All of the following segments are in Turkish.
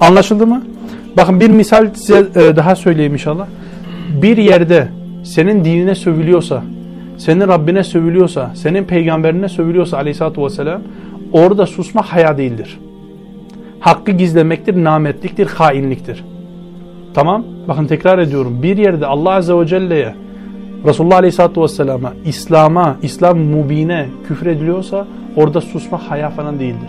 Anlaşıldı mı? Bakın bir misal size e, daha söyleyeyim inşallah. Bir yerde senin dinine sövülüyorsa, senin Rabbine sövülüyorsa, senin peygamberine sövülüyorsa aleyhissalatü vesselam orada susmak haya değildir. Hakkı gizlemektir, nametliktir, hainliktir. Tamam? Bakın tekrar ediyorum. Bir yerde Allah Azze ve Celle'ye Resulullah Aleyhisselatü Vesselam'a, İslam'a, İslam mubine küfür ediliyorsa orada susmak haya falan değildir.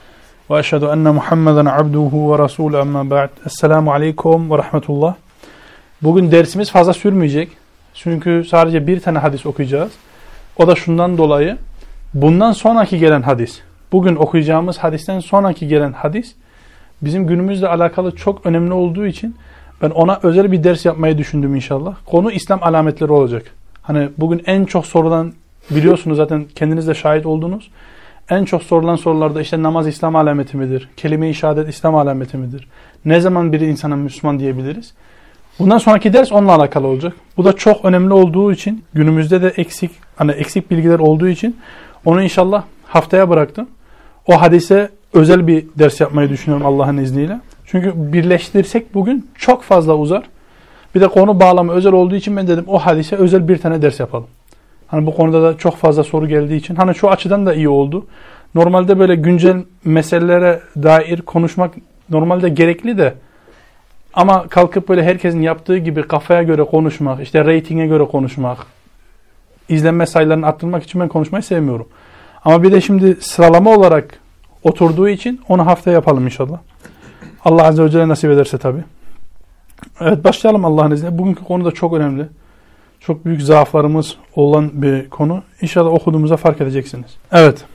ve eşhedü enne Muhammeden abduhu ve rasul amma ba'd. Esselamu aleykum ve rahmetullah. Bugün dersimiz fazla sürmeyecek. Çünkü sadece bir tane hadis okuyacağız. O da şundan dolayı bundan sonraki gelen hadis, bugün okuyacağımız hadisten sonraki gelen hadis bizim günümüzle alakalı çok önemli olduğu için ben ona özel bir ders yapmayı düşündüm inşallah. Konu İslam alametleri olacak. Hani bugün en çok sorulan biliyorsunuz zaten kendiniz de şahit oldunuz. En çok sorulan sorularda işte namaz İslam alameti midir? Kelime-i şehadet İslam alameti midir? Ne zaman bir insana Müslüman diyebiliriz? Bundan sonraki ders onunla alakalı olacak. Bu da çok önemli olduğu için günümüzde de eksik hani eksik bilgiler olduğu için onu inşallah haftaya bıraktım o hadise özel bir ders yapmayı düşünüyorum Allah'ın izniyle. Çünkü birleştirsek bugün çok fazla uzar. Bir de konu bağlamı özel olduğu için ben dedim o hadise özel bir tane ders yapalım. Hani bu konuda da çok fazla soru geldiği için. Hani şu açıdan da iyi oldu. Normalde böyle güncel meselelere dair konuşmak normalde gerekli de ama kalkıp böyle herkesin yaptığı gibi kafaya göre konuşmak, işte reytinge göre konuşmak, izlenme sayılarını arttırmak için ben konuşmayı sevmiyorum. Ama bir de şimdi sıralama olarak oturduğu için onu hafta yapalım inşallah. Allah Azze ve Celle nasip ederse tabi. Evet başlayalım Allah'ın izniyle. Bugünkü konu da çok önemli. Çok büyük zaaflarımız olan bir konu. İnşallah okuduğumuzda fark edeceksiniz. Evet.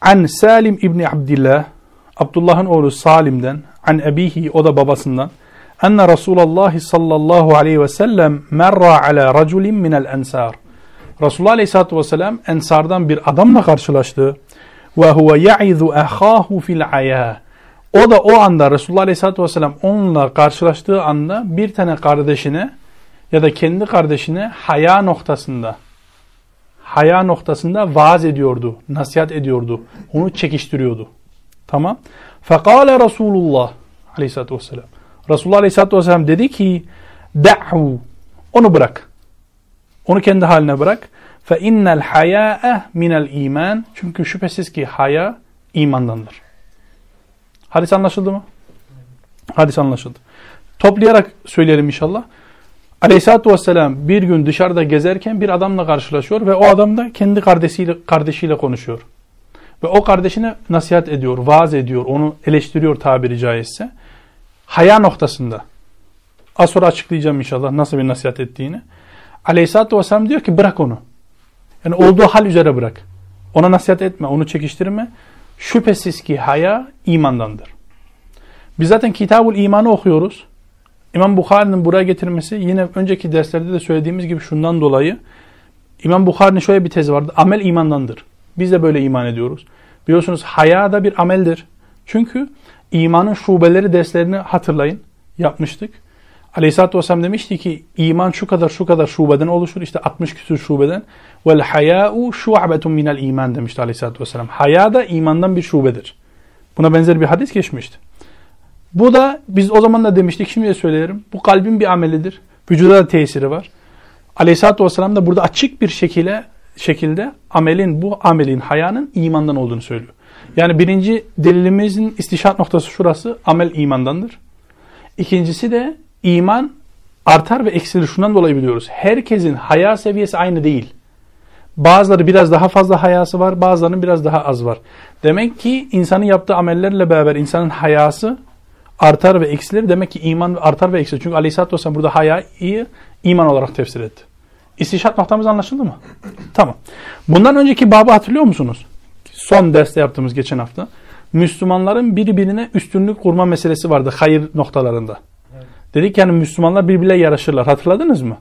An Salim İbni Abdillah Abdullah'ın oğlu Salim'den an ebihi o da babasından enne Resulullah sallallahu aleyhi ve sellem merra ala raculin minel ensar Resulullah Aleyhisselatü Vesselam Ensardan bir adamla karşılaştı. Ve huve ya'izu ehâhu fil ayâ. O da o anda Resulullah Aleyhisselatü Vesselam onunla karşılaştığı anda bir tane kardeşine ya da kendi kardeşine haya noktasında haya noktasında vaaz ediyordu, nasihat ediyordu. Onu çekiştiriyordu. Tamam. Fekale Resulullah Aleyhisselatü Vesselam. Resulullah Aleyhisselatü Vesselam dedi ki Da'hu. Onu bırak. Onu kendi haline bırak. Fe innel haya'e minel iman. Çünkü şüphesiz ki haya imandandır. Hadis anlaşıldı mı? Hadis anlaşıldı. Toplayarak söyleyelim inşallah. Aleyhisselatü Vesselam bir gün dışarıda gezerken bir adamla karşılaşıyor ve o adam da kendi kardeşiyle, kardeşiyle konuşuyor. Ve o kardeşine nasihat ediyor, vaaz ediyor, onu eleştiriyor tabiri caizse. Haya noktasında. Az sonra açıklayacağım inşallah nasıl bir nasihat ettiğini. Aleyhisselatü Vesselam diyor ki bırak onu. Yani olduğu hal üzere bırak. Ona nasihat etme, onu çekiştirme. Şüphesiz ki haya imandandır. Biz zaten Kitabul İman'ı okuyoruz. İmam Bukhari'nin buraya getirmesi yine önceki derslerde de söylediğimiz gibi şundan dolayı İmam Bukhari'nin şöyle bir tezi vardı. Amel imandandır. Biz de böyle iman ediyoruz. Biliyorsunuz haya da bir ameldir. Çünkü imanın şubeleri derslerini hatırlayın. Yapmıştık. Aleyhisselatü Vesselam demişti ki iman şu kadar şu kadar şubeden oluşur. İşte 60 küsur şubeden. Vel hayâ'u şu'betun minel iman demişti Aleyhisselatü Vesselam. Haya da imandan bir şubedir. Buna benzer bir hadis geçmişti. Bu da biz o zaman da demiştik şimdi de söylerim. Bu kalbin bir amelidir. Vücuda da tesiri var. Aleyhisselatü Vesselam da burada açık bir şekilde şekilde amelin bu amelin hayanın imandan olduğunu söylüyor. Yani birinci delilimizin istişat noktası şurası amel imandandır. İkincisi de iman artar ve eksilir şundan dolayı biliyoruz. Herkesin haya seviyesi aynı değil. Bazıları biraz daha fazla hayası var, bazılarının biraz daha az var. Demek ki insanın yaptığı amellerle beraber insanın hayası artar ve eksilir. Demek ki iman artar ve eksilir. Çünkü Aleyhisselatü Vesselam burada hayayı iman olarak tefsir etti. İstişat noktamız anlaşıldı mı? Tamam. Bundan önceki babı hatırlıyor musunuz? Son derste yaptığımız geçen hafta. Müslümanların birbirine üstünlük kurma meselesi vardı hayır noktalarında. Evet. Dedik yani Müslümanlar birbirle yarışırlar. Hatırladınız mı?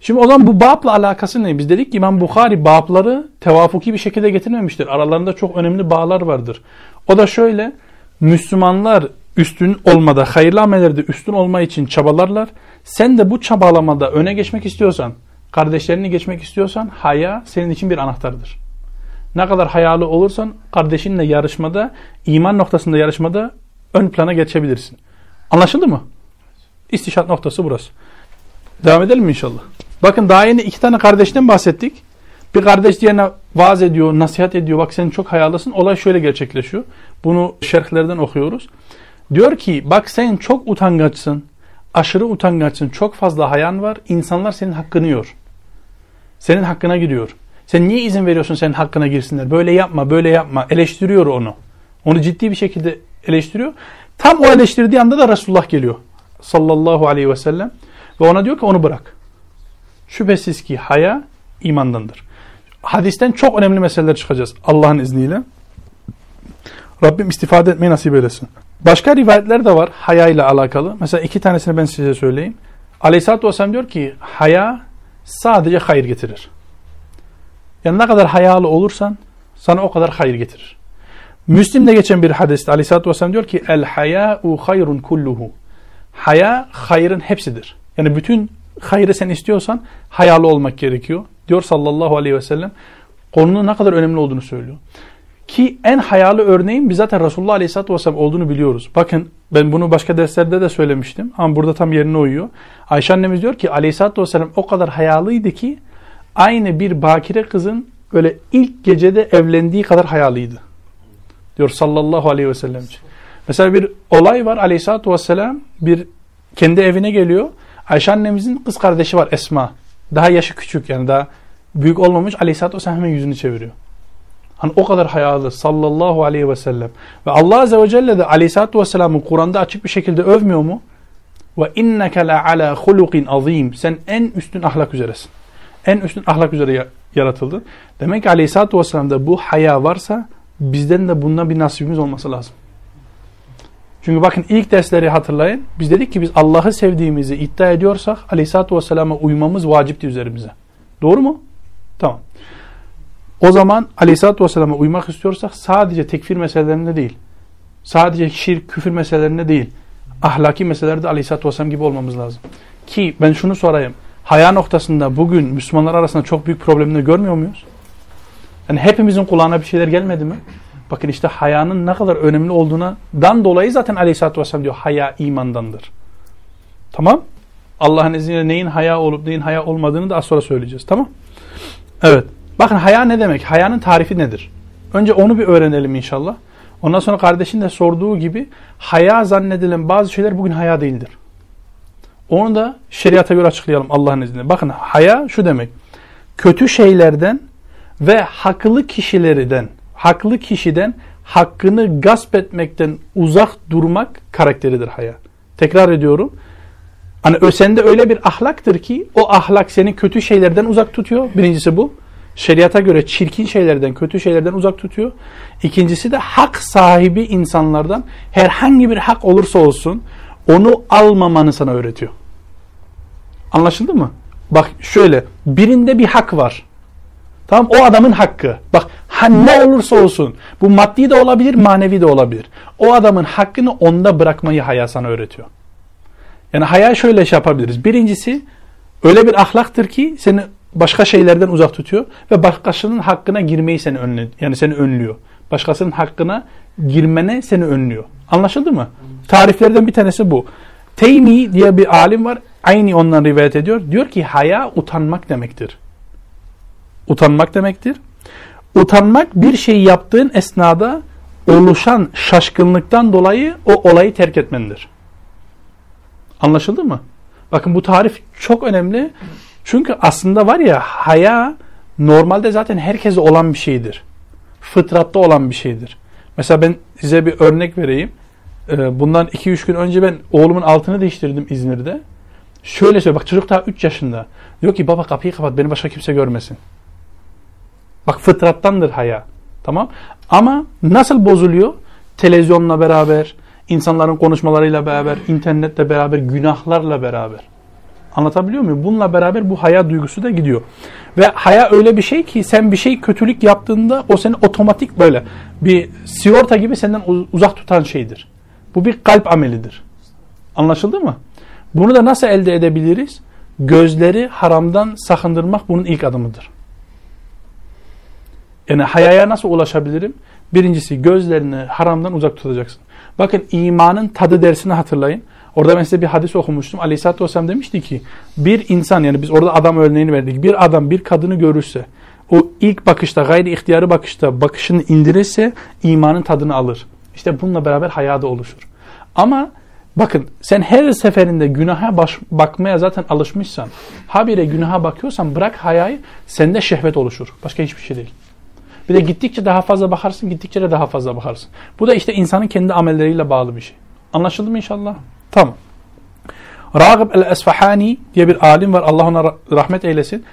Şimdi o zaman bu babla alakası ne? Biz dedik ki İmam Bukhari babları tevafuki bir şekilde getirmemiştir. Aralarında çok önemli bağlar vardır. O da şöyle Müslümanlar üstün olmada, hayırlı amellerde üstün olma için çabalarlar. Sen de bu çabalamada öne geçmek istiyorsan, kardeşlerini geçmek istiyorsan haya senin için bir anahtardır. Ne kadar hayalı olursan kardeşinle yarışmada, iman noktasında yarışmada ön plana geçebilirsin. Anlaşıldı mı? İstişat noktası burası. Devam edelim mi inşallah? Bakın daha yeni iki tane kardeşten bahsettik. Bir kardeş diğerine vaaz ediyor, nasihat ediyor. Bak sen çok hayalısın. Olay şöyle gerçekleşiyor. Bunu şerhlerden okuyoruz. Diyor ki bak sen çok utangaçsın. Aşırı utangaçsın. Çok fazla hayan var. İnsanlar senin hakkını yiyor. Senin hakkına giriyor. Sen niye izin veriyorsun senin hakkına girsinler? Böyle yapma, böyle yapma. Eleştiriyor onu. Onu ciddi bir şekilde eleştiriyor. Tam o eleştirdiği anda da Resulullah geliyor. Sallallahu aleyhi ve sellem. Ve ona diyor ki onu bırak. Şüphesiz ki haya imandandır. Hadisten çok önemli meseleler çıkacağız Allah'ın izniyle. Rabbim istifade etmeyi nasip eylesin. Başka rivayetler de var haya ile alakalı. Mesela iki tanesini ben size söyleyeyim. Aleyhisselatü Vesselam diyor ki haya sadece hayır getirir. Yani ne kadar hayalı olursan sana o kadar hayır getirir. Müslim'de geçen bir hadiste Aleyhisselatü Vesselam diyor ki El hayâ'u hayrun kulluhu. Haya hayrın hepsidir. Yani bütün hayrı sen istiyorsan hayalı olmak gerekiyor. Diyor sallallahu aleyhi ve sellem. Konunun ne kadar önemli olduğunu söylüyor. Ki en hayalı örneğin biz zaten Resulullah Aleyhisselatü Vesselam olduğunu biliyoruz. Bakın ben bunu başka derslerde de söylemiştim ama burada tam yerine uyuyor. Ayşe annemiz diyor ki Aleyhisselatü Vesselam o kadar hayalıydı ki aynı bir bakire kızın böyle ilk gecede evlendiği kadar hayalıydı. Diyor sallallahu aleyhi ve sellem için. Mesela bir olay var Aleyhisselatü Vesselam bir kendi evine geliyor. Ayşe annemizin kız kardeşi var Esma. Daha yaşı küçük yani daha büyük olmamış. Aleyhisselatü Vesselam hemen yüzünü çeviriyor. Hani o kadar hayalı sallallahu aleyhi ve sellem. Ve Allah Azze ve Celle de aleyhissalatü vesselam'ı Kur'an'da açık bir şekilde övmüyor mu? Ve inneke la ala hulukin azim. Sen en üstün ahlak üzeresin. En üstün ahlak üzere yaratıldın. Demek ki aleyhissalatü vesselam'da bu haya varsa bizden de bundan bir nasibimiz olması lazım. Çünkü bakın ilk dersleri hatırlayın. Biz dedik ki biz Allah'ı sevdiğimizi iddia ediyorsak aleyhissalatü vesselama uymamız vacipti üzerimize. Doğru mu? Tamam. O zaman Aleyhisselatü Vesselam'a uymak istiyorsak sadece tekfir meselelerinde değil, sadece şirk, küfür meselelerinde değil, ahlaki meselelerde Aleyhisselatü Vesselam gibi olmamız lazım. Ki ben şunu sorayım, haya noktasında bugün Müslümanlar arasında çok büyük problemler görmüyor muyuz? Yani hepimizin kulağına bir şeyler gelmedi mi? Bakın işte hayanın ne kadar önemli olduğuna dan dolayı zaten Aleyhisselatü Vesselam diyor haya imandandır. Tamam? Allah'ın izniyle neyin haya olup neyin haya olmadığını da az sonra söyleyeceğiz. Tamam? Evet. Bakın haya ne demek? Hayanın tarifi nedir? Önce onu bir öğrenelim inşallah. Ondan sonra kardeşin de sorduğu gibi haya zannedilen bazı şeyler bugün haya değildir. Onu da şeriata göre açıklayalım Allah'ın izniyle. Bakın haya şu demek. Kötü şeylerden ve haklı kişilerden, haklı kişiden hakkını gasp etmekten uzak durmak karakteridir haya. Tekrar ediyorum. Hani sende öyle bir ahlaktır ki o ahlak seni kötü şeylerden uzak tutuyor. Birincisi bu şeriata göre çirkin şeylerden, kötü şeylerden uzak tutuyor. İkincisi de hak sahibi insanlardan herhangi bir hak olursa olsun onu almamanı sana öğretiyor. Anlaşıldı mı? Bak şöyle birinde bir hak var. Tamam o adamın hakkı. Bak ha, ne olursa olsun bu maddi de olabilir manevi de olabilir. O adamın hakkını onda bırakmayı haya sana öğretiyor. Yani haya şöyle şey yapabiliriz. Birincisi öyle bir ahlaktır ki seni başka şeylerden uzak tutuyor ve başkasının hakkına girmeyi seni önlüyor. Yani seni önlüyor. Başkasının hakkına girmene seni önlüyor. Anlaşıldı mı? Tariflerden bir tanesi bu. Teymi diye bir alim var. Aynı ondan rivayet ediyor. Diyor ki haya utanmak demektir. Utanmak demektir. Utanmak bir şeyi yaptığın esnada oluşan şaşkınlıktan dolayı o olayı terk etmendir. Anlaşıldı mı? Bakın bu tarif çok önemli. Çünkü aslında var ya haya normalde zaten herkese olan bir şeydir. Fıtratta olan bir şeydir. Mesela ben size bir örnek vereyim. Ee, bundan 2-3 gün önce ben oğlumun altını değiştirdim İzmir'de. Şöyle söyle bak çocuk daha 3 yaşında. Diyor ki baba kapıyı kapat beni başka kimse görmesin. Bak fıtrattandır haya. Tamam. Ama nasıl bozuluyor? televizyonla beraber, insanların konuşmalarıyla beraber, internetle beraber, günahlarla beraber. Anlatabiliyor muyum? Bununla beraber bu haya duygusu da gidiyor. Ve haya öyle bir şey ki sen bir şey kötülük yaptığında o seni otomatik böyle bir sigorta gibi senden uzak tutan şeydir. Bu bir kalp amelidir. Anlaşıldı mı? Bunu da nasıl elde edebiliriz? Gözleri haramdan sakındırmak bunun ilk adımıdır. Yani hayaya nasıl ulaşabilirim? Birincisi gözlerini haramdan uzak tutacaksın. Bakın imanın tadı dersini hatırlayın. Orada ben size bir hadis okumuştum. Aleyhisselatü Vesselam demişti ki bir insan yani biz orada adam örneğini verdik. Bir adam bir kadını görürse o ilk bakışta gayri ihtiyarı bakışta bakışını indirirse imanın tadını alır. İşte bununla beraber haya da oluşur. Ama bakın sen her seferinde günaha baş, bakmaya zaten alışmışsan habire günaha bakıyorsan bırak hayayı sende şehvet oluşur. Başka hiçbir şey değil. Bir de gittikçe daha fazla bakarsın, gittikçe de daha fazla bakarsın. Bu da işte insanın kendi amelleriyle bağlı bir şey. Anlaşıldı mı inşallah? Tamam. Ragıb el-Esfahani diye bir alim var. Allah ona rahmet eylesin.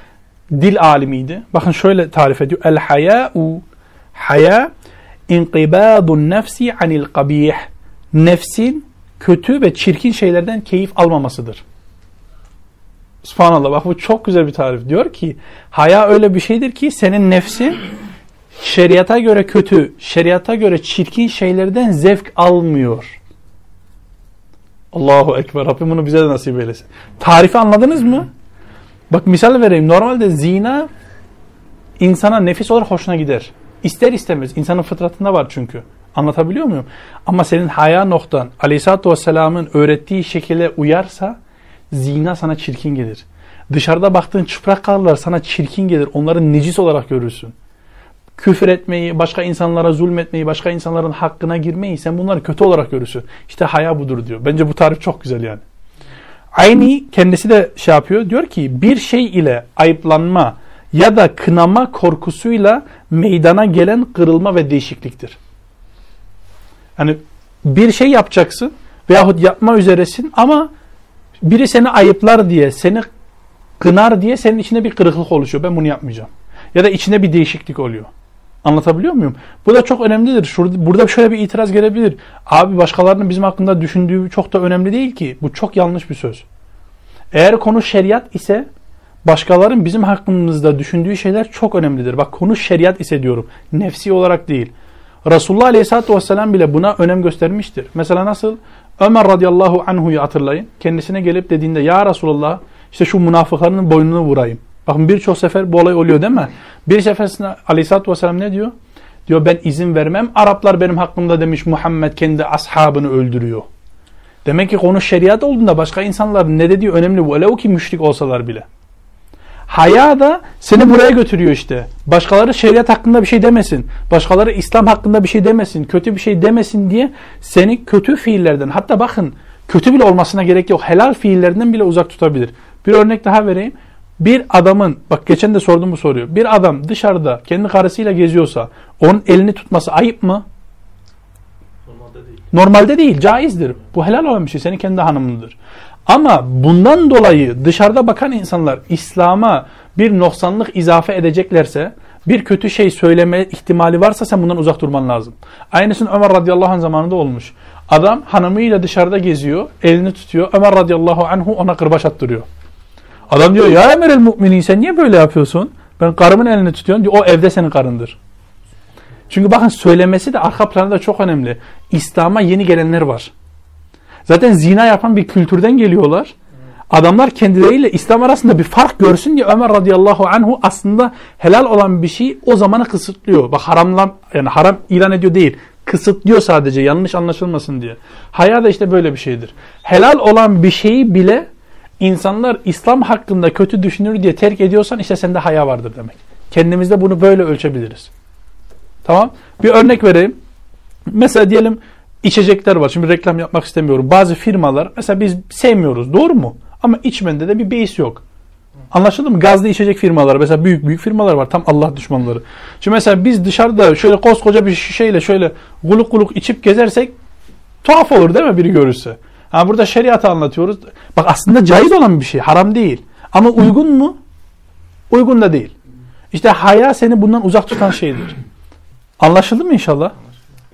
Dil alimiydi. Bakın şöyle tarif ediyor. El-hayâ'u haya inqibâdun nefsi anil kabih. Nefsin kötü ve çirkin şeylerden keyif almamasıdır. Subhanallah bak bu çok güzel bir tarif. Diyor ki haya öyle bir şeydir ki senin nefsin şeriata göre kötü, şeriata göre çirkin şeylerden zevk almıyor. Allahu Ekber. Rabbim bunu bize de nasip eylesin. Tarifi anladınız mı? Bak misal vereyim. Normalde zina insana nefis olarak hoşuna gider. İster istemez. İnsanın fıtratında var çünkü. Anlatabiliyor muyum? Ama senin haya noktan Aleyhisselatü Vesselam'ın öğrettiği şekilde uyarsa zina sana çirkin gelir. Dışarıda baktığın çıprak karlar sana çirkin gelir. Onları necis olarak görürsün küfür etmeyi, başka insanlara zulmetmeyi, başka insanların hakkına girmeyi sen bunları kötü olarak görürsün. İşte haya budur diyor. Bence bu tarif çok güzel yani. Aynı kendisi de şey yapıyor. Diyor ki bir şey ile ayıplanma ya da kınama korkusuyla meydana gelen kırılma ve değişikliktir. Yani bir şey yapacaksın veyahut yapma üzeresin ama biri seni ayıplar diye, seni kınar diye senin içinde bir kırıklık oluşuyor. Ben bunu yapmayacağım. Ya da içinde bir değişiklik oluyor. Anlatabiliyor muyum? Bu da çok önemlidir. Şurada, burada şöyle bir itiraz gelebilir. Abi başkalarının bizim hakkında düşündüğü çok da önemli değil ki. Bu çok yanlış bir söz. Eğer konu şeriat ise başkalarının bizim hakkımızda düşündüğü şeyler çok önemlidir. Bak konu şeriat ise diyorum. Nefsi olarak değil. Resulullah Aleyhisselatü Vesselam bile buna önem göstermiştir. Mesela nasıl? Ömer radıyallahu anhu'yu hatırlayın. Kendisine gelip dediğinde ya Resulullah işte şu münafıkların boynunu vurayım. Bakın birçok sefer bu olay oluyor değil mi? Bir seferinde aleyhissalatü vesselam ne diyor? Diyor ben izin vermem. Araplar benim hakkımda demiş Muhammed kendi ashabını öldürüyor. Demek ki konu şeriat olduğunda başka insanlar ne dediği önemli. Velev ki müşrik olsalar bile. Haya da seni buraya götürüyor işte. Başkaları şeriat hakkında bir şey demesin. Başkaları İslam hakkında bir şey demesin. Kötü bir şey demesin diye seni kötü fiillerden hatta bakın kötü bile olmasına gerek yok. Helal fiillerden bile uzak tutabilir. Bir örnek daha vereyim. Bir adamın, bak geçen de sordum bu soruyu. Bir adam dışarıda kendi karısıyla geziyorsa onun elini tutması ayıp mı? Normalde değil. Normalde değil, caizdir. Bu helal olan bir şey, senin kendi hanımındır. Ama bundan dolayı dışarıda bakan insanlar İslam'a bir noksanlık izafe edeceklerse, bir kötü şey söyleme ihtimali varsa sen bundan uzak durman lazım. Aynısının Ömer radıyallahu anh zamanında olmuş. Adam hanımıyla dışarıda geziyor, elini tutuyor. Ömer radıyallahu anhu ona kırbaç attırıyor. Adam diyor ya emirel müminin sen niye böyle yapıyorsun? Ben karımın elini tutuyorum diyor o evde senin karındır. Çünkü bakın söylemesi de arka planda çok önemli. İslam'a yeni gelenler var. Zaten zina yapan bir kültürden geliyorlar. Adamlar kendileriyle İslam arasında bir fark görsün diye Ömer radıyallahu anhu aslında helal olan bir şey o zamanı kısıtlıyor. Bak haramlan yani haram ilan ediyor değil. Kısıtlıyor sadece yanlış anlaşılmasın diye. Haya da işte böyle bir şeydir. Helal olan bir şeyi bile insanlar İslam hakkında kötü düşünür diye terk ediyorsan işte sende haya vardır demek. Kendimizde bunu böyle ölçebiliriz. Tamam. Bir örnek vereyim. Mesela diyelim içecekler var. Şimdi reklam yapmak istemiyorum. Bazı firmalar mesela biz sevmiyoruz. Doğru mu? Ama içmende de bir beis yok. Anlaşıldı mı? Gazlı içecek firmalar mesela büyük büyük firmalar var. Tam Allah düşmanları. Şimdi mesela biz dışarıda şöyle koskoca bir şişeyle şöyle guluk guluk içip gezersek tuhaf olur değil mi biri görürse? Ha burada şeriatı anlatıyoruz. Bak aslında caiz olan bir şey. Haram değil. Ama uygun mu? Uygun da değil. İşte haya seni bundan uzak tutan şeydir. Anlaşıldı mı inşallah?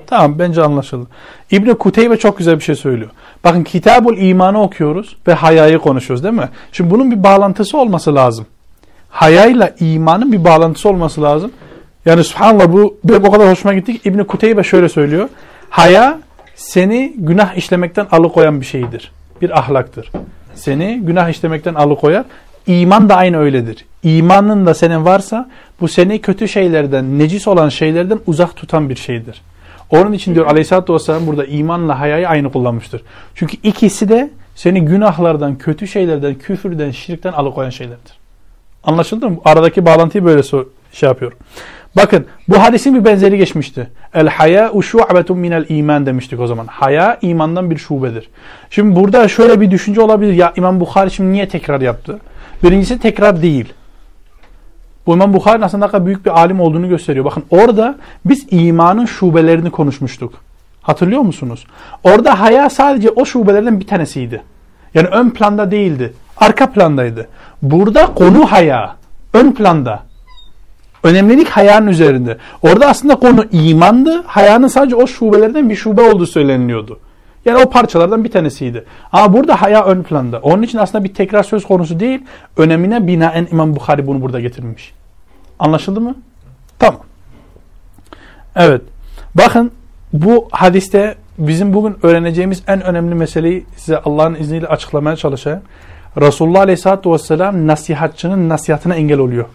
Tamam bence anlaşıldı. İbni Kuteybe çok güzel bir şey söylüyor. Bakın Kitabul İman'ı okuyoruz ve hayayı konuşuyoruz değil mi? Şimdi bunun bir bağlantısı olması lazım. Hayayla imanın bir bağlantısı olması lazım. Yani subhanallah bu benim o kadar hoşuma gitti ki İbni Kuteybe şöyle söylüyor. Haya seni günah işlemekten alıkoyan bir şeydir. Bir ahlaktır. Seni günah işlemekten alıkoyar. İman da aynı öyledir. İmanın da senin varsa bu seni kötü şeylerden, necis olan şeylerden uzak tutan bir şeydir. Onun için diyor Aleyhisselatü Vesselam burada imanla hayayı aynı kullanmıştır. Çünkü ikisi de seni günahlardan, kötü şeylerden, küfürden, şirkten alıkoyan şeylerdir. Anlaşıldı mı? Aradaki bağlantıyı böyle şey yapıyorum. Bakın bu hadisin bir benzeri geçmişti. El haya şu'betun minel iman demiştik o zaman. Haya imandan bir şubedir. Şimdi burada şöyle bir düşünce olabilir. Ya İmam Bukhari şimdi niye tekrar yaptı? Birincisi tekrar değil. Bu İmam Bukhari'nin aslında kadar büyük bir alim olduğunu gösteriyor. Bakın orada biz imanın şubelerini konuşmuştuk. Hatırlıyor musunuz? Orada haya sadece o şubelerden bir tanesiydi. Yani ön planda değildi. Arka plandaydı. Burada konu haya. Ön planda. Önemlilik hayanın üzerinde. Orada aslında konu imandı. Hayanın sadece o şubelerden bir şube olduğu söyleniliyordu. Yani o parçalardan bir tanesiydi. Ama burada haya ön planda. Onun için aslında bir tekrar söz konusu değil. Önemine binaen İmam Bukhari bunu burada getirmiş. Anlaşıldı mı? Tamam. Evet. Bakın bu hadiste bizim bugün öğreneceğimiz en önemli meseleyi size Allah'ın izniyle açıklamaya çalışayım. Resulullah Aleyhisselatü Vesselam nasihatçının nasihatine engel oluyor.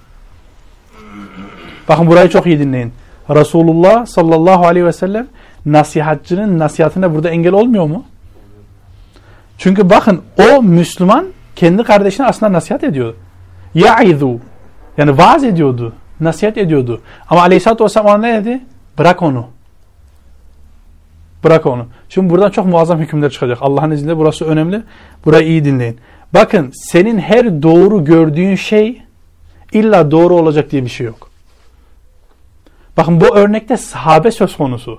Bakın burayı çok iyi dinleyin. Resulullah sallallahu aleyhi ve sellem nasihatçının nasihatine burada engel olmuyor mu? Çünkü bakın o Müslüman kendi kardeşine aslında nasihat ediyor. Ya'izu yani vaaz ediyordu. Nasihat ediyordu. Ama aleyhissalatü vesselam ona ne dedi? Bırak onu. Bırak onu. Şimdi buradan çok muazzam hükümler çıkacak. Allah'ın izniyle burası önemli. Burayı iyi dinleyin. Bakın senin her doğru gördüğün şey illa doğru olacak diye bir şey yok. Bakın bu örnekte sahabe söz konusu.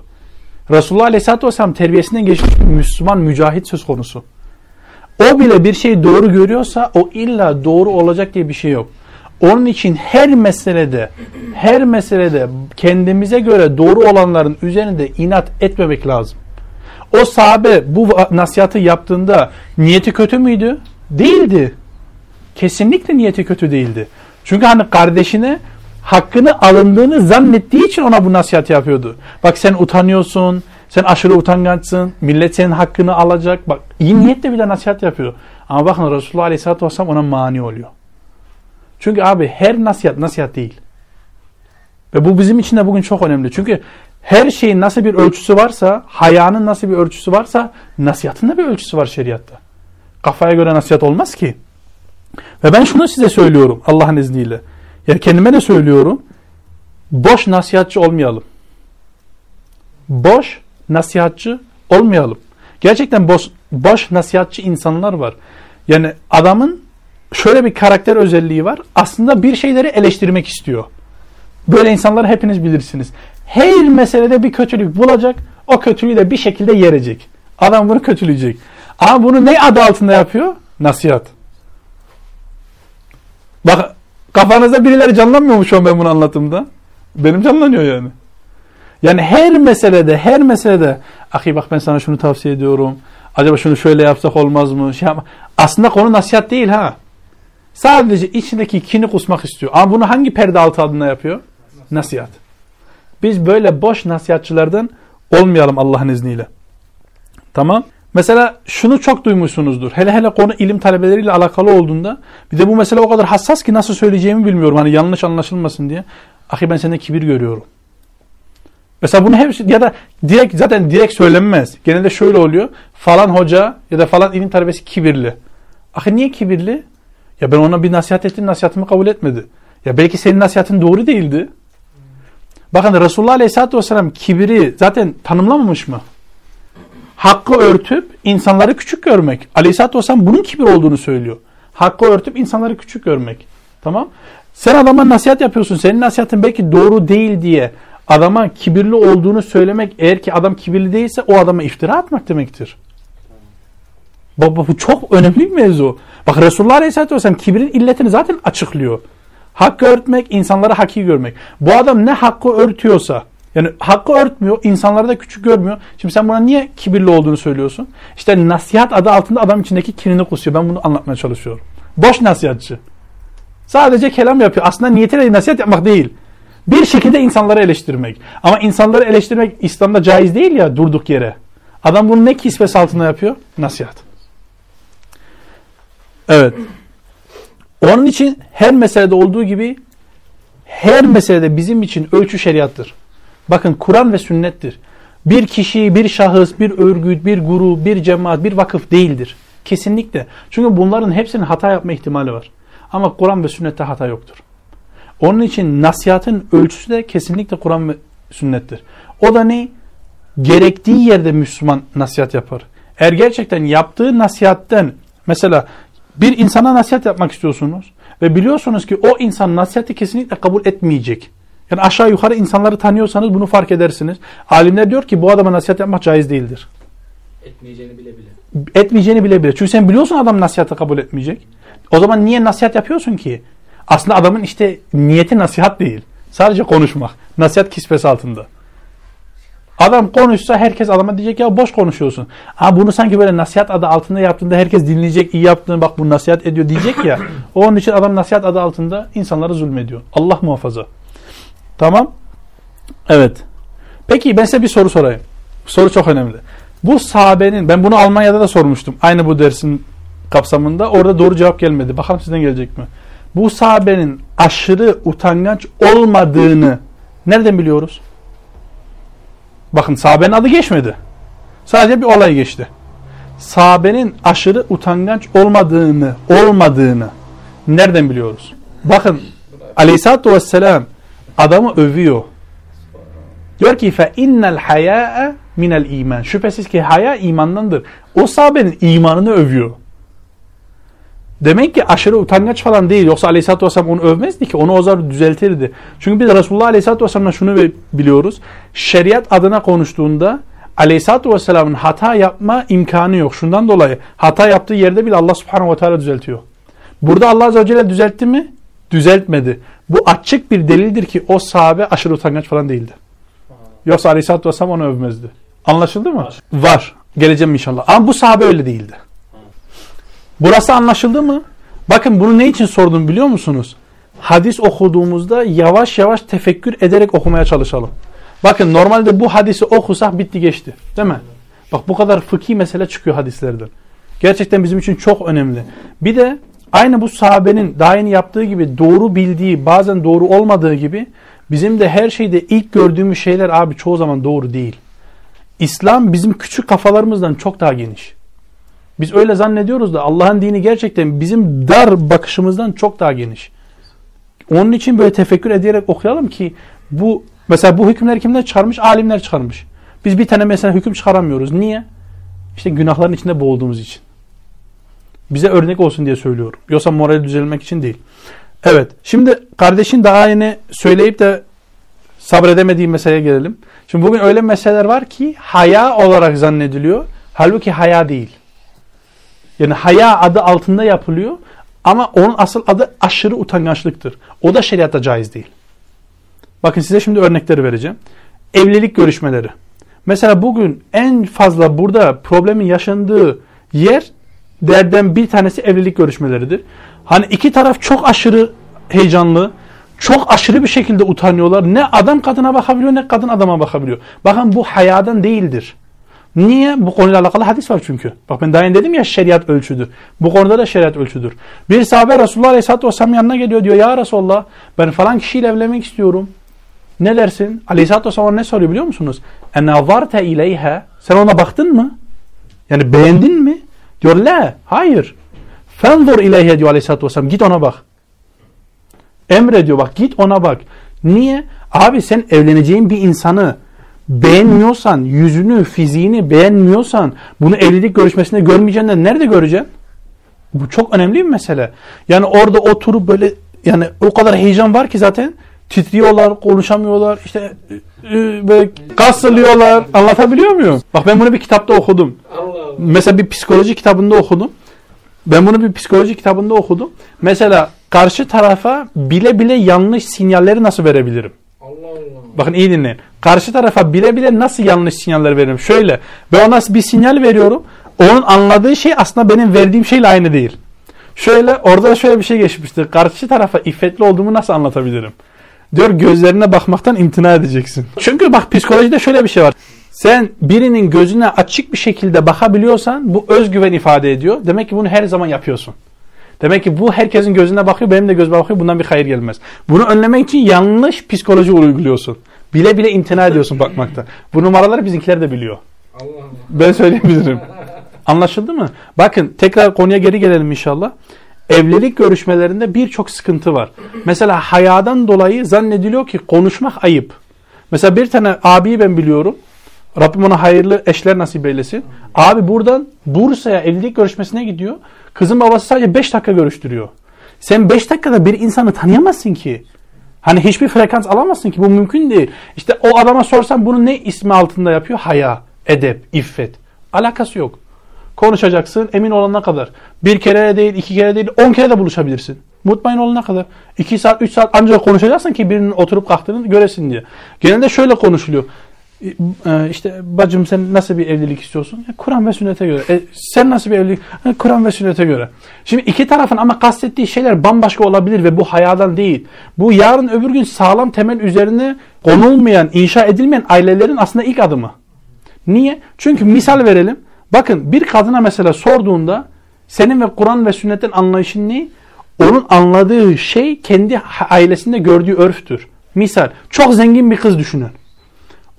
Resulullah Aleyhisselatü Vesselam terbiyesinden geçmiş Müslüman mücahit söz konusu. O bile bir şeyi doğru görüyorsa o illa doğru olacak diye bir şey yok. Onun için her meselede her meselede kendimize göre doğru olanların üzerinde inat etmemek lazım. O sahabe bu nasihatı yaptığında niyeti kötü müydü? Değildi. Kesinlikle niyeti kötü değildi. Çünkü hani kardeşine hakkını alındığını zannettiği için ona bu nasihat yapıyordu. Bak sen utanıyorsun, sen aşırı utangaçsın, millet senin hakkını alacak. Bak iyi niyetle bile nasihat yapıyor. Ama bakın Resulullah Aleyhisselatü Vesselam ona mani oluyor. Çünkü abi her nasihat nasihat değil. Ve bu bizim için de bugün çok önemli. Çünkü her şeyin nasıl bir ölçüsü varsa, hayanın nasıl bir ölçüsü varsa, nasihatın da bir ölçüsü var şeriatta. Kafaya göre nasihat olmaz ki. Ve ben şunu size söylüyorum Allah'ın izniyle. Yani kendime de söylüyorum. Boş nasihatçı olmayalım. Boş nasihatçı olmayalım. Gerçekten boş, boş nasihatçı insanlar var. Yani adamın şöyle bir karakter özelliği var. Aslında bir şeyleri eleştirmek istiyor. Böyle insanları hepiniz bilirsiniz. Her meselede bir kötülük bulacak. O kötülüğü de bir şekilde yerecek. Adam bunu kötüleyecek. Ama bunu ne adı altında yapıyor? Nasihat. Bak kafanızda birileri canlanmıyor mu şu an ben bunu anlatımda? Benim canlanıyor yani. Yani her meselede, her meselede ahi bak ben sana şunu tavsiye ediyorum. Acaba şunu şöyle yapsak olmaz mı? Şey. Aslında konu nasihat değil ha. Sadece içindeki kini kusmak istiyor. Ama bunu hangi perde altı adına yapıyor? Nasihat. Biz böyle boş nasihatçılardan olmayalım Allah'ın izniyle. Tamam. Mesela şunu çok duymuşsunuzdur. Hele hele konu ilim talebeleriyle alakalı olduğunda bir de bu mesele o kadar hassas ki nasıl söyleyeceğimi bilmiyorum. Hani yanlış anlaşılmasın diye. Ahi ben sende kibir görüyorum. Mesela bunu hep ya da direkt zaten direkt söylenmez. Genelde şöyle oluyor. Falan hoca ya da falan ilim talebesi kibirli. Ahi niye kibirli? Ya ben ona bir nasihat ettim, nasihatimi kabul etmedi. Ya belki senin nasihatin doğru değildi. Bakın Resulullah Aleyhisselatü Vesselam kibiri zaten tanımlamamış mı? Hakkı örtüp insanları küçük görmek. Aleyhisselatü Vesselam bunun kibir olduğunu söylüyor. Hakkı örtüp insanları küçük görmek. Tamam. Sen adama nasihat yapıyorsun. Senin nasihatin belki doğru değil diye adama kibirli olduğunu söylemek eğer ki adam kibirli değilse o adama iftira atmak demektir. Baba bu çok önemli bir mevzu. Bak Resulullah Aleyhisselatü Vesselam kibrin illetini zaten açıklıyor. Hakkı örtmek, insanları haki görmek. Bu adam ne hakkı örtüyorsa, Yani hakkı örtmüyor, insanları da küçük görmüyor. Şimdi sen buna niye kibirli olduğunu söylüyorsun? İşte nasihat adı altında adam içindeki kinini kusuyor. Ben bunu anlatmaya çalışıyorum. Boş nasihatçı. Sadece kelam yapıyor. Aslında niyetiyle nasihat yapmak değil. Bir şekilde insanları eleştirmek. Ama insanları eleştirmek İslam'da caiz değil ya durduk yere. Adam bunu ne kisvesi altında yapıyor? Nasihat. Evet. Onun için her meselede olduğu gibi her meselede bizim için ölçü şeriattır. Bakın Kur'an ve sünnettir. Bir kişi, bir şahıs, bir örgüt, bir grup, bir cemaat, bir vakıf değildir. Kesinlikle. Çünkü bunların hepsinin hata yapma ihtimali var. Ama Kur'an ve sünnette hata yoktur. Onun için nasihatın ölçüsü de kesinlikle Kur'an ve sünnettir. O da ne? Gerektiği yerde Müslüman nasihat yapar. Eğer gerçekten yaptığı nasihatten mesela bir insana nasihat yapmak istiyorsunuz ve biliyorsunuz ki o insan nasihati kesinlikle kabul etmeyecek. Yani aşağı yukarı insanları tanıyorsanız bunu fark edersiniz. Alimler diyor ki bu adama nasihat yapmak caiz değildir. Etmeyeceğini bile bile. Etmeyeceğini bile bile. Çünkü sen biliyorsun adam nasihatı kabul etmeyecek. O zaman niye nasihat yapıyorsun ki? Aslında adamın işte niyeti nasihat değil. Sadece konuşmak. Nasihat kisvesi altında. Adam konuşsa herkes adama diyecek ya boş konuşuyorsun. Ha bunu sanki böyle nasihat adı altında yaptığında herkes dinleyecek, iyi yaptığını bak bu nasihat ediyor diyecek ya. Onun için adam nasihat adı altında insanlara zulmediyor. Allah muhafaza. Tamam. Evet. Peki ben size bir soru sorayım. Soru çok önemli. Bu sahabenin, ben bunu Almanya'da da sormuştum. Aynı bu dersin kapsamında. Orada doğru cevap gelmedi. Bakalım sizden gelecek mi? Bu sahabenin aşırı utangaç olmadığını nereden biliyoruz? Bakın sahabenin adı geçmedi. Sadece bir olay geçti. Sahabenin aşırı utangaç olmadığını, olmadığını nereden biliyoruz? Bakın Aleyhisselatü Vesselam adamı övüyor. Diyor ki fe innel haya'a minel iman. Şüphesiz ki haya imandandır. O sahabenin imanını övüyor. Demek ki aşırı utangaç falan değil. Yoksa Aleyhisselatü Vesselam onu övmezdi ki. Onu o zaman düzeltirdi. Çünkü biz Resulullah Aleyhisselatü Vesselam'dan şunu biliyoruz. Şeriat adına konuştuğunda Aleyhisselatü Vesselam'ın hata yapma imkanı yok. Şundan dolayı hata yaptığı yerde bile Allah Subhanahu ve Teala düzeltiyor. Burada Allah Azze ve Celle düzeltti mi? Düzeltmedi. Bu açık bir delildir ki o sahabe aşırı utangaç falan değildi. Yoksa Aleyhisselatü Vesselam onu övmezdi. Anlaşıldı mı? Var. Geleceğim inşallah. Ama bu sahabe öyle değildi. Burası anlaşıldı mı? Bakın bunu ne için sordum biliyor musunuz? Hadis okuduğumuzda yavaş yavaş tefekkür ederek okumaya çalışalım. Bakın normalde bu hadisi okusak bitti geçti. Değil mi? Bak bu kadar fıkhi mesele çıkıyor hadislerden. Gerçekten bizim için çok önemli. Bir de aynı bu sahabenin daha yaptığı gibi doğru bildiği bazen doğru olmadığı gibi bizim de her şeyde ilk gördüğümüz şeyler abi çoğu zaman doğru değil. İslam bizim küçük kafalarımızdan çok daha geniş. Biz öyle zannediyoruz da Allah'ın dini gerçekten bizim dar bakışımızdan çok daha geniş. Onun için böyle tefekkür ederek okuyalım ki bu mesela bu hükümler kimler çıkarmış? Alimler çıkarmış. Biz bir tane mesela hüküm çıkaramıyoruz. Niye? İşte günahların içinde boğulduğumuz için. Bize örnek olsun diye söylüyorum. Yoksa moral düzelmek için değil. Evet. Şimdi kardeşin daha yeni söyleyip de sabredemediği meseleye gelelim. Şimdi bugün öyle meseleler var ki haya olarak zannediliyor. Halbuki haya değil. Yani haya adı altında yapılıyor ama onun asıl adı aşırı utangaçlıktır. O da şeriatta caiz değil. Bakın size şimdi örnekleri vereceğim. Evlilik görüşmeleri. Mesela bugün en fazla burada problemin yaşandığı yer derden bir tanesi evlilik görüşmeleridir. Hani iki taraf çok aşırı heyecanlı, çok aşırı bir şekilde utanıyorlar. Ne adam kadına bakabiliyor ne kadın adama bakabiliyor. Bakın bu hayadan değildir. Niye? Bu konuyla alakalı hadis var çünkü. Bak ben daha önce dedim ya şeriat ölçüdür. Bu konuda da şeriat ölçüdür. Bir sahabe Resulullah Aleyhisselatü Vesselam yanına geliyor diyor ya Resulullah ben falan kişiyle evlenmek istiyorum. Ne dersin? Aleyhisselatü Vesselam ne soruyor biliyor musunuz? Enavarte ileyha sen ona baktın mı? Yani beğendin mi? Diyor la hayır. Fendur ileyhe diyor Aleyhisselatü Vesselam git ona bak. Emrediyor bak git ona bak. Niye? Abi sen evleneceğin bir insanı beğenmiyorsan, yüzünü, fiziğini beğenmiyorsan bunu evlilik görüşmesinde görmeyeceğinden nerede göreceksin? Bu çok önemli bir mesele. Yani orada oturup böyle yani o kadar heyecan var ki zaten titriyorlar, konuşamıyorlar, işte böyle kasılıyorlar. Anlatabiliyor muyum? Bak ben bunu bir kitapta okudum. Mesela bir psikoloji kitabında okudum. Ben bunu bir psikoloji kitabında okudum. Mesela karşı tarafa bile bile yanlış sinyalleri nasıl verebilirim? Allah Allah. Bakın iyi dinleyin. Karşı tarafa bile bile nasıl yanlış sinyaller veriyorum? Şöyle. Ben ona bir sinyal veriyorum. Onun anladığı şey aslında benim verdiğim şeyle aynı değil. Şöyle orada şöyle bir şey geçmişti. Karşı tarafa iffetli olduğumu nasıl anlatabilirim? Diyor gözlerine bakmaktan imtina edeceksin. Çünkü bak psikolojide şöyle bir şey var. Sen birinin gözüne açık bir şekilde bakabiliyorsan bu özgüven ifade ediyor. Demek ki bunu her zaman yapıyorsun. Demek ki bu herkesin gözüne bakıyor, benim de gözüme bakıyor. Bundan bir hayır gelmez. Bunu önlemek için yanlış psikoloji uyguluyorsun. Bile bile imtina ediyorsun bakmakta. Bu numaraları bizimkiler de biliyor. Allah Allah. Ben söyleyebilirim. Anlaşıldı mı? Bakın tekrar konuya geri gelelim inşallah. Evlilik görüşmelerinde birçok sıkıntı var. Mesela hayadan dolayı zannediliyor ki konuşmak ayıp. Mesela bir tane abiyi ben biliyorum. Rabbim ona hayırlı eşler nasip eylesin. Abi buradan Bursa'ya evlilik görüşmesine gidiyor. Kızın babası sadece 5 dakika görüştürüyor. Sen 5 dakikada bir insanı tanıyamazsın ki. Hani hiçbir frekans alamazsın ki. Bu mümkün değil. İşte o adama sorsan bunu ne ismi altında yapıyor? Haya, edep, iffet. Alakası yok. Konuşacaksın emin olana kadar. Bir kere değil, iki kere değil, on kere de buluşabilirsin. Mutmain olana kadar. iki saat, üç saat ancak konuşacaksın ki birinin oturup kalktığını göresin diye. Genelde şöyle konuşuluyor. E, işte bacım sen nasıl bir evlilik istiyorsun? E, Kur'an ve sünnete göre. E, sen nasıl bir evlilik? E, Kur'an ve sünnete göre. Şimdi iki tarafın ama kastettiği şeyler bambaşka olabilir ve bu hayadan değil. Bu yarın öbür gün sağlam temel üzerine konulmayan, inşa edilmeyen ailelerin aslında ilk adımı. Niye? Çünkü misal verelim. Bakın bir kadına mesela sorduğunda senin ve Kur'an ve sünnetten anlayışın ne? Onun anladığı şey kendi ailesinde gördüğü örftür. Misal çok zengin bir kız düşünün.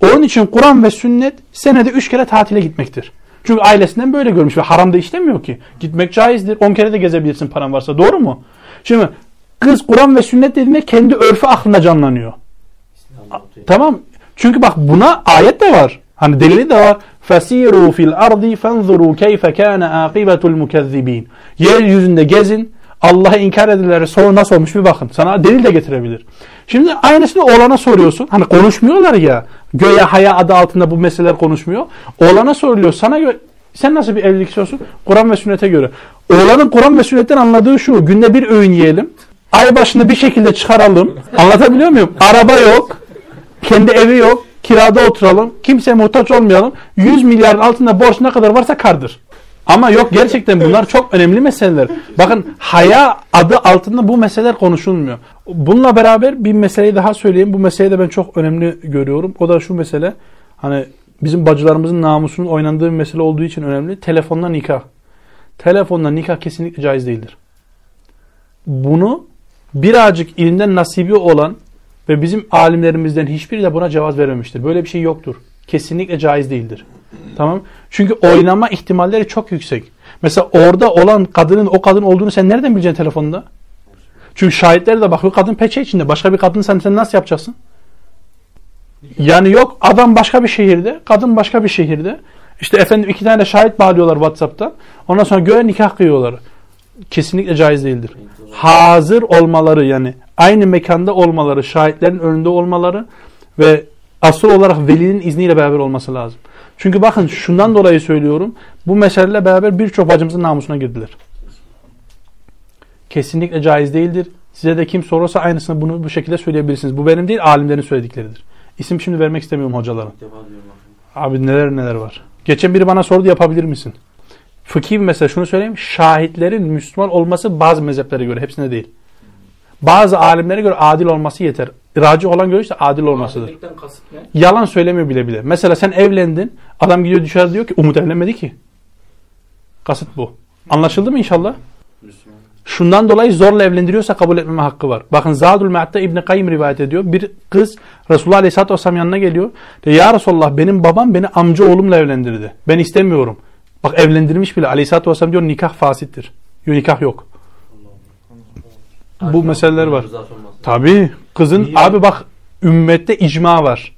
Onun için Kur'an ve sünnet senede üç kere tatile gitmektir. Çünkü ailesinden böyle görmüş ve haramda işlemiyor ki. Gitmek caizdir. On kere de gezebilirsin paran varsa. Doğru mu? Şimdi kız Kur'an ve sünnet dediğinde kendi örfü aklında canlanıyor. Tamam. Çünkü bak buna ayet de var. Hani delili de var. Fasiru fil ardi fenzuru keyfe kana akibetul mukezzibin. Yeryüzünde gezin. Allah'a inkar edilenlere sonu nasıl olmuş bir bakın. Sana delil de getirebilir. Şimdi aynısını oğlana soruyorsun. Hani konuşmuyorlar ya. Göğe haya adı altında bu meseleler konuşmuyor. Oğlana soruluyor. Sana göre sen nasıl bir evlilik istiyorsun? Kur'an ve sünnete göre. Oğlanın Kur'an ve sünnetten anladığı şu. Günde bir öğün yiyelim. Ay başında bir şekilde çıkaralım. Anlatabiliyor muyum? Araba yok. Kendi evi yok. Kirada oturalım. Kimseye muhtaç olmayalım. 100 milyarın altında borç ne kadar varsa kardır. Ama yok gerçekten bunlar çok önemli meseleler. Bakın haya adı altında bu meseleler konuşulmuyor. Bununla beraber bir meseleyi daha söyleyeyim. Bu meseleyi de ben çok önemli görüyorum. O da şu mesele. Hani bizim bacılarımızın namusunun oynandığı bir mesele olduğu için önemli. Telefonla nikah. Telefonla nikah kesinlikle caiz değildir. Bunu birazcık ilimden nasibi olan ve bizim alimlerimizden hiçbiri de buna cevaz vermemiştir. Böyle bir şey yoktur. Kesinlikle caiz değildir. Tamam. Çünkü oynama ihtimalleri çok yüksek. Mesela orada olan kadının o kadın olduğunu sen nereden bileceksin telefonda? Çünkü şahitler de bakıyor kadın peçe içinde. Başka bir kadın sen, sen nasıl yapacaksın? Yani yok adam başka bir şehirde, kadın başka bir şehirde. İşte efendim iki tane şahit bağlıyorlar WhatsApp'ta. Ondan sonra göğe nikah kıyıyorlar. Kesinlikle caiz değildir. Hazır olmaları yani aynı mekanda olmaları, şahitlerin önünde olmaları ve asıl olarak velinin izniyle beraber olması lazım. Çünkü bakın şundan dolayı söylüyorum. Bu meseleyle beraber birçok bacımızın namusuna girdiler. Kesinlikle caiz değildir. Size de kim sorarsa aynısını bunu bu şekilde söyleyebilirsiniz. Bu benim değil alimlerin söyledikleridir. İsim şimdi vermek istemiyorum hocaların. Abi neler neler var. Geçen biri bana sordu yapabilir misin? Fıkhi bir mesele şunu söyleyeyim. Şahitlerin Müslüman olması bazı mezheplere göre hepsine değil. Bazı alimlere göre adil olması yeter. Raci olan görüş de adil olmasıdır. Adillikten kasıt ne? Yalan söylemiyor bile bile. Mesela sen evlendin. Adam gidiyor dışarı diyor ki Umut evlenmedi ki. Kasıt bu. Anlaşıldı mı inşallah? Şundan dolayı zorla evlendiriyorsa kabul etmeme hakkı var. Bakın Zadul Me'atte İbn Kayyim rivayet ediyor. Bir kız Resulullah Aleyhisselatü Vesselam yanına geliyor. De, ya Resulullah benim babam beni amca oğlumla evlendirdi. Ben istemiyorum. Bak evlendirmiş bile. Aleyhisselatü Vesselam diyor nikah fasittir. Yok nikah yok. Bu meseleler var. Tabi kızın Niye? abi bak ümmette icma var.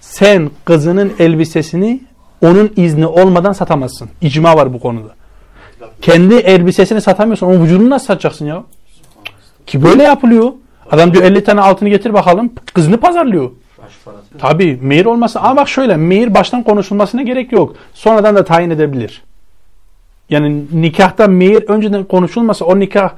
Sen kızının elbisesini onun izni olmadan satamazsın. İcma var bu konuda. Kendi elbisesini satamıyorsun. Onun vücudunu nasıl satacaksın ya? Ki böyle yapılıyor. Adam diyor 50 tane altını getir bakalım. Kızını pazarlıyor. Tabi mehir olması ama bak şöyle mehir baştan konuşulmasına gerek yok. Sonradan da tayin edebilir. Yani nikahta mehir önceden konuşulmasa o nikah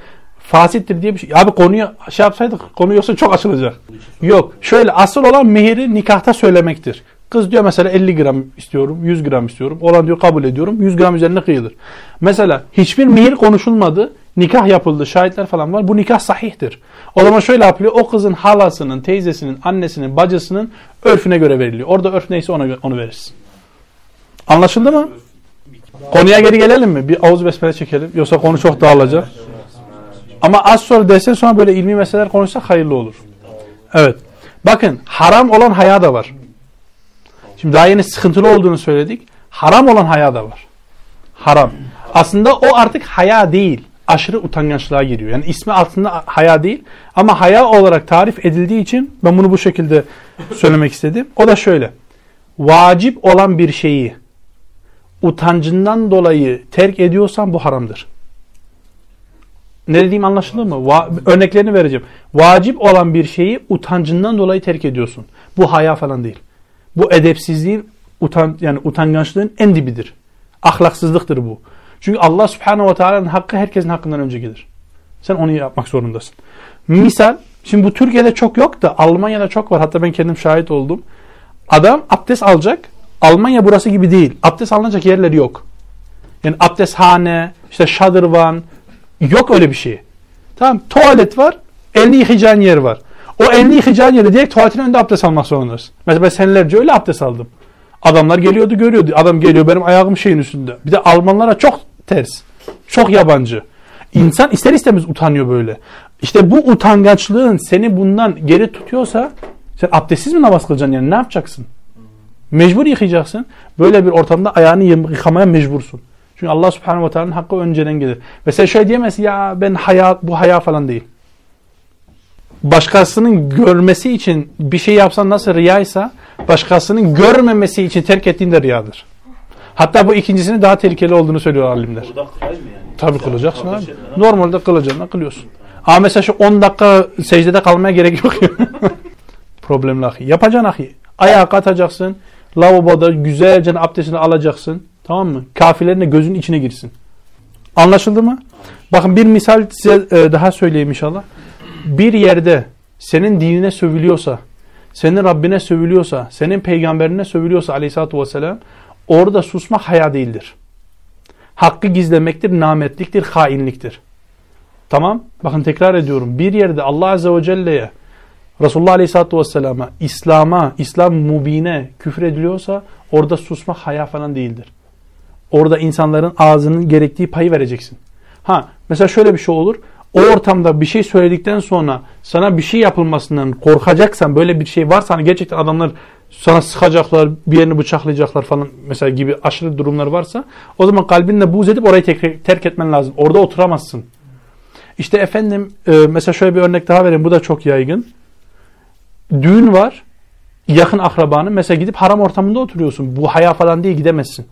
fasittir diye bir şey. Abi konuyu şey yapsaydık konu yoksa çok açılacak. Yok. Şöyle asıl olan mehiri nikahta söylemektir. Kız diyor mesela 50 gram istiyorum, 100 gram istiyorum. Olan diyor kabul ediyorum. 100 gram üzerine kıyılır. Mesela hiçbir mehir konuşulmadı. Nikah yapıldı. Şahitler falan var. Bu nikah sahihtir. O zaman şöyle yapılıyor. O kızın halasının, teyzesinin, annesinin, bacısının örfüne göre veriliyor. Orada örf neyse ona onu verirsin. Anlaşıldı mı? Konuya geri gelelim mi? Bir avuz besmele çekelim. Yoksa konu çok dağılacak. Ama az sonra desen sonra böyle ilmi meseleler konuşsak hayırlı olur. Evet. Bakın haram olan haya da var. Şimdi daha yeni sıkıntılı olduğunu söyledik. Haram olan haya da var. Haram. Aslında o artık haya değil. Aşırı utangaçlığa giriyor. Yani ismi altında haya değil. Ama haya olarak tarif edildiği için ben bunu bu şekilde söylemek istedim. O da şöyle. Vacip olan bir şeyi utancından dolayı terk ediyorsan bu haramdır. Ne dediğim anlaşıldı mı? Va örneklerini vereceğim. Vacip olan bir şeyi utancından dolayı terk ediyorsun. Bu haya falan değil. Bu edepsizliğin utan yani utangaçlığın en dibidir. Ahlaksızlıktır bu. Çünkü Allah Subhanahu ve Teala'nın hakkı herkesin hakkından önce gelir. Sen onu yapmak zorundasın. Misal, şimdi bu Türkiye'de çok yok da Almanya'da çok var. Hatta ben kendim şahit oldum. Adam abdest alacak. Almanya burası gibi değil. Abdest alınacak yerleri yok. Yani abdesthane, işte şadırvan, yok öyle bir şey. Tamam, tuvalet var, elini yıkayacağın yer var. O elini yıkayacağın yeri direkt tuvaletin önünde abdest almak zorundasın. Mesela ben senelerce öyle abdest aldım. Adamlar geliyordu görüyordu. Adam geliyor benim ayağım şeyin üstünde. Bir de Almanlara çok ters. Çok yabancı. İnsan ister istemez utanıyor böyle. İşte bu utangaçlığın seni bundan geri tutuyorsa sen abdestsiz mi namaz kılacaksın yani ne yapacaksın? Mecbur yıkayacaksın. Böyle bir ortamda ayağını yıkamaya mecbursun. Çünkü Allah subhanahu ve teala'nın hakkı önceden gelir. Ve sen şöyle diyemezsin ya ben haya, bu haya falan değil başkasının görmesi için bir şey yapsan nasıl riyaysa başkasının görmemesi için terk ettiğin de riyadır. Hatta bu ikincisinin daha tehlikeli olduğunu söylüyor alimler. Burada kılayım yani? Tabii kılacaksın abi. Normalde kılacağını kılıyorsun. Ama mesela şu 10 dakika secdede kalmaya gerek yok. Problemli ahi. Yapacaksın ahi. Ayağa katacaksın. Lavaboda güzelce abdestini alacaksın. Tamam mı? Kafirlerine gözün içine girsin. Anlaşıldı mı? Bakın bir misal size e, daha söyleyeyim inşallah bir yerde senin dinine sövülüyorsa, senin Rabbine sövülüyorsa, senin peygamberine sövülüyorsa aleyhissalatü vesselam orada susmak haya değildir. Hakkı gizlemektir, nametliktir, hainliktir. Tamam? Bakın tekrar ediyorum. Bir yerde Allah Azze ve Celle'ye Resulullah Aleyhisselatü Vesselam'a, İslam'a, İslam mubine küfür ediliyorsa orada susmak haya falan değildir. Orada insanların ağzının gerektiği payı vereceksin. Ha mesela şöyle bir şey olur o ortamda bir şey söyledikten sonra sana bir şey yapılmasından korkacaksan böyle bir şey varsa hani gerçekten adamlar sana sıkacaklar, bir yerini bıçaklayacaklar falan mesela gibi aşırı durumlar varsa o zaman kalbinle buz edip orayı tek, terk etmen lazım. Orada oturamazsın. İşte efendim e, mesela şöyle bir örnek daha vereyim. Bu da çok yaygın. Düğün var. Yakın akrabanın. Mesela gidip haram ortamında oturuyorsun. Bu haya falan değil gidemezsin.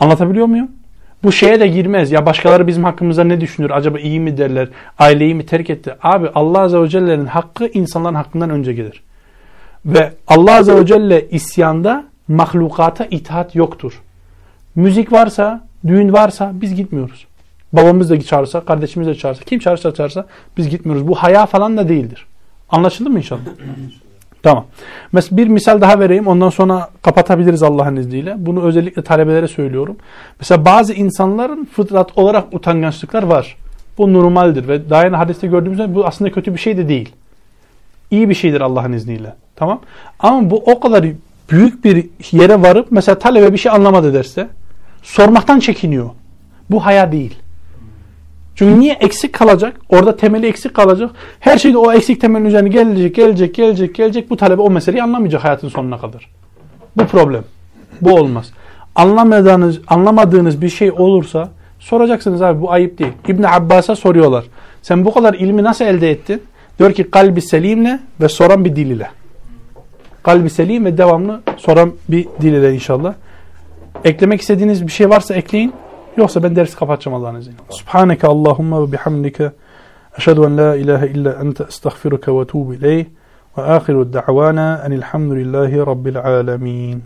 Anlatabiliyor muyum? Bu şeye de girmez. Ya başkaları bizim hakkımızda ne düşünür? Acaba iyi mi derler? Aileyi mi terk etti? Abi Allah Azze ve Celle'nin hakkı insanların hakkından önce gelir. Ve Allah Azze ve Celle isyanda mahlukata itaat yoktur. Müzik varsa, düğün varsa biz gitmiyoruz. Babamız da çağırsa, kardeşimiz de çağırsa, kim çağırsa çağırsa biz gitmiyoruz. Bu haya falan da değildir. Anlaşıldı mı inşallah? Tamam. Mesela bir misal daha vereyim. Ondan sonra kapatabiliriz Allah'ın izniyle. Bunu özellikle talebelere söylüyorum. Mesela bazı insanların fıtrat olarak utangaçlıklar var. Bu normaldir ve daha yeni hadiste gördüğümüzde bu aslında kötü bir şey de değil. İyi bir şeydir Allah'ın izniyle. Tamam. Ama bu o kadar büyük bir yere varıp mesela talebe bir şey anlamadı derse sormaktan çekiniyor. Bu haya değil. Çünkü niye eksik kalacak? Orada temeli eksik kalacak. Her şeyde o eksik temelin üzerine gelecek, gelecek, gelecek, gelecek. Bu talebe o meseleyi anlamayacak hayatın sonuna kadar. Bu problem. Bu olmaz. Anlamadığınız, anlamadığınız bir şey olursa soracaksınız abi bu ayıp değil. İbn Abbas'a soruyorlar. Sen bu kadar ilmi nasıl elde ettin? Diyor ki kalbi selimle ve soran bir dil ile. Kalbi selim ve devamlı soran bir dil ile inşallah. Eklemek istediğiniz bir şey varsa ekleyin. Yoksa ben dersi kapatacağım Allah'ın izniyle. Subhaneke Allahumma ve bihamdike. Eşhedü en la ilahe illa ente estağfiruke ve tuğbu ileyh. Ve ahiru da'vana enilhamdülillahi rabbil alemin.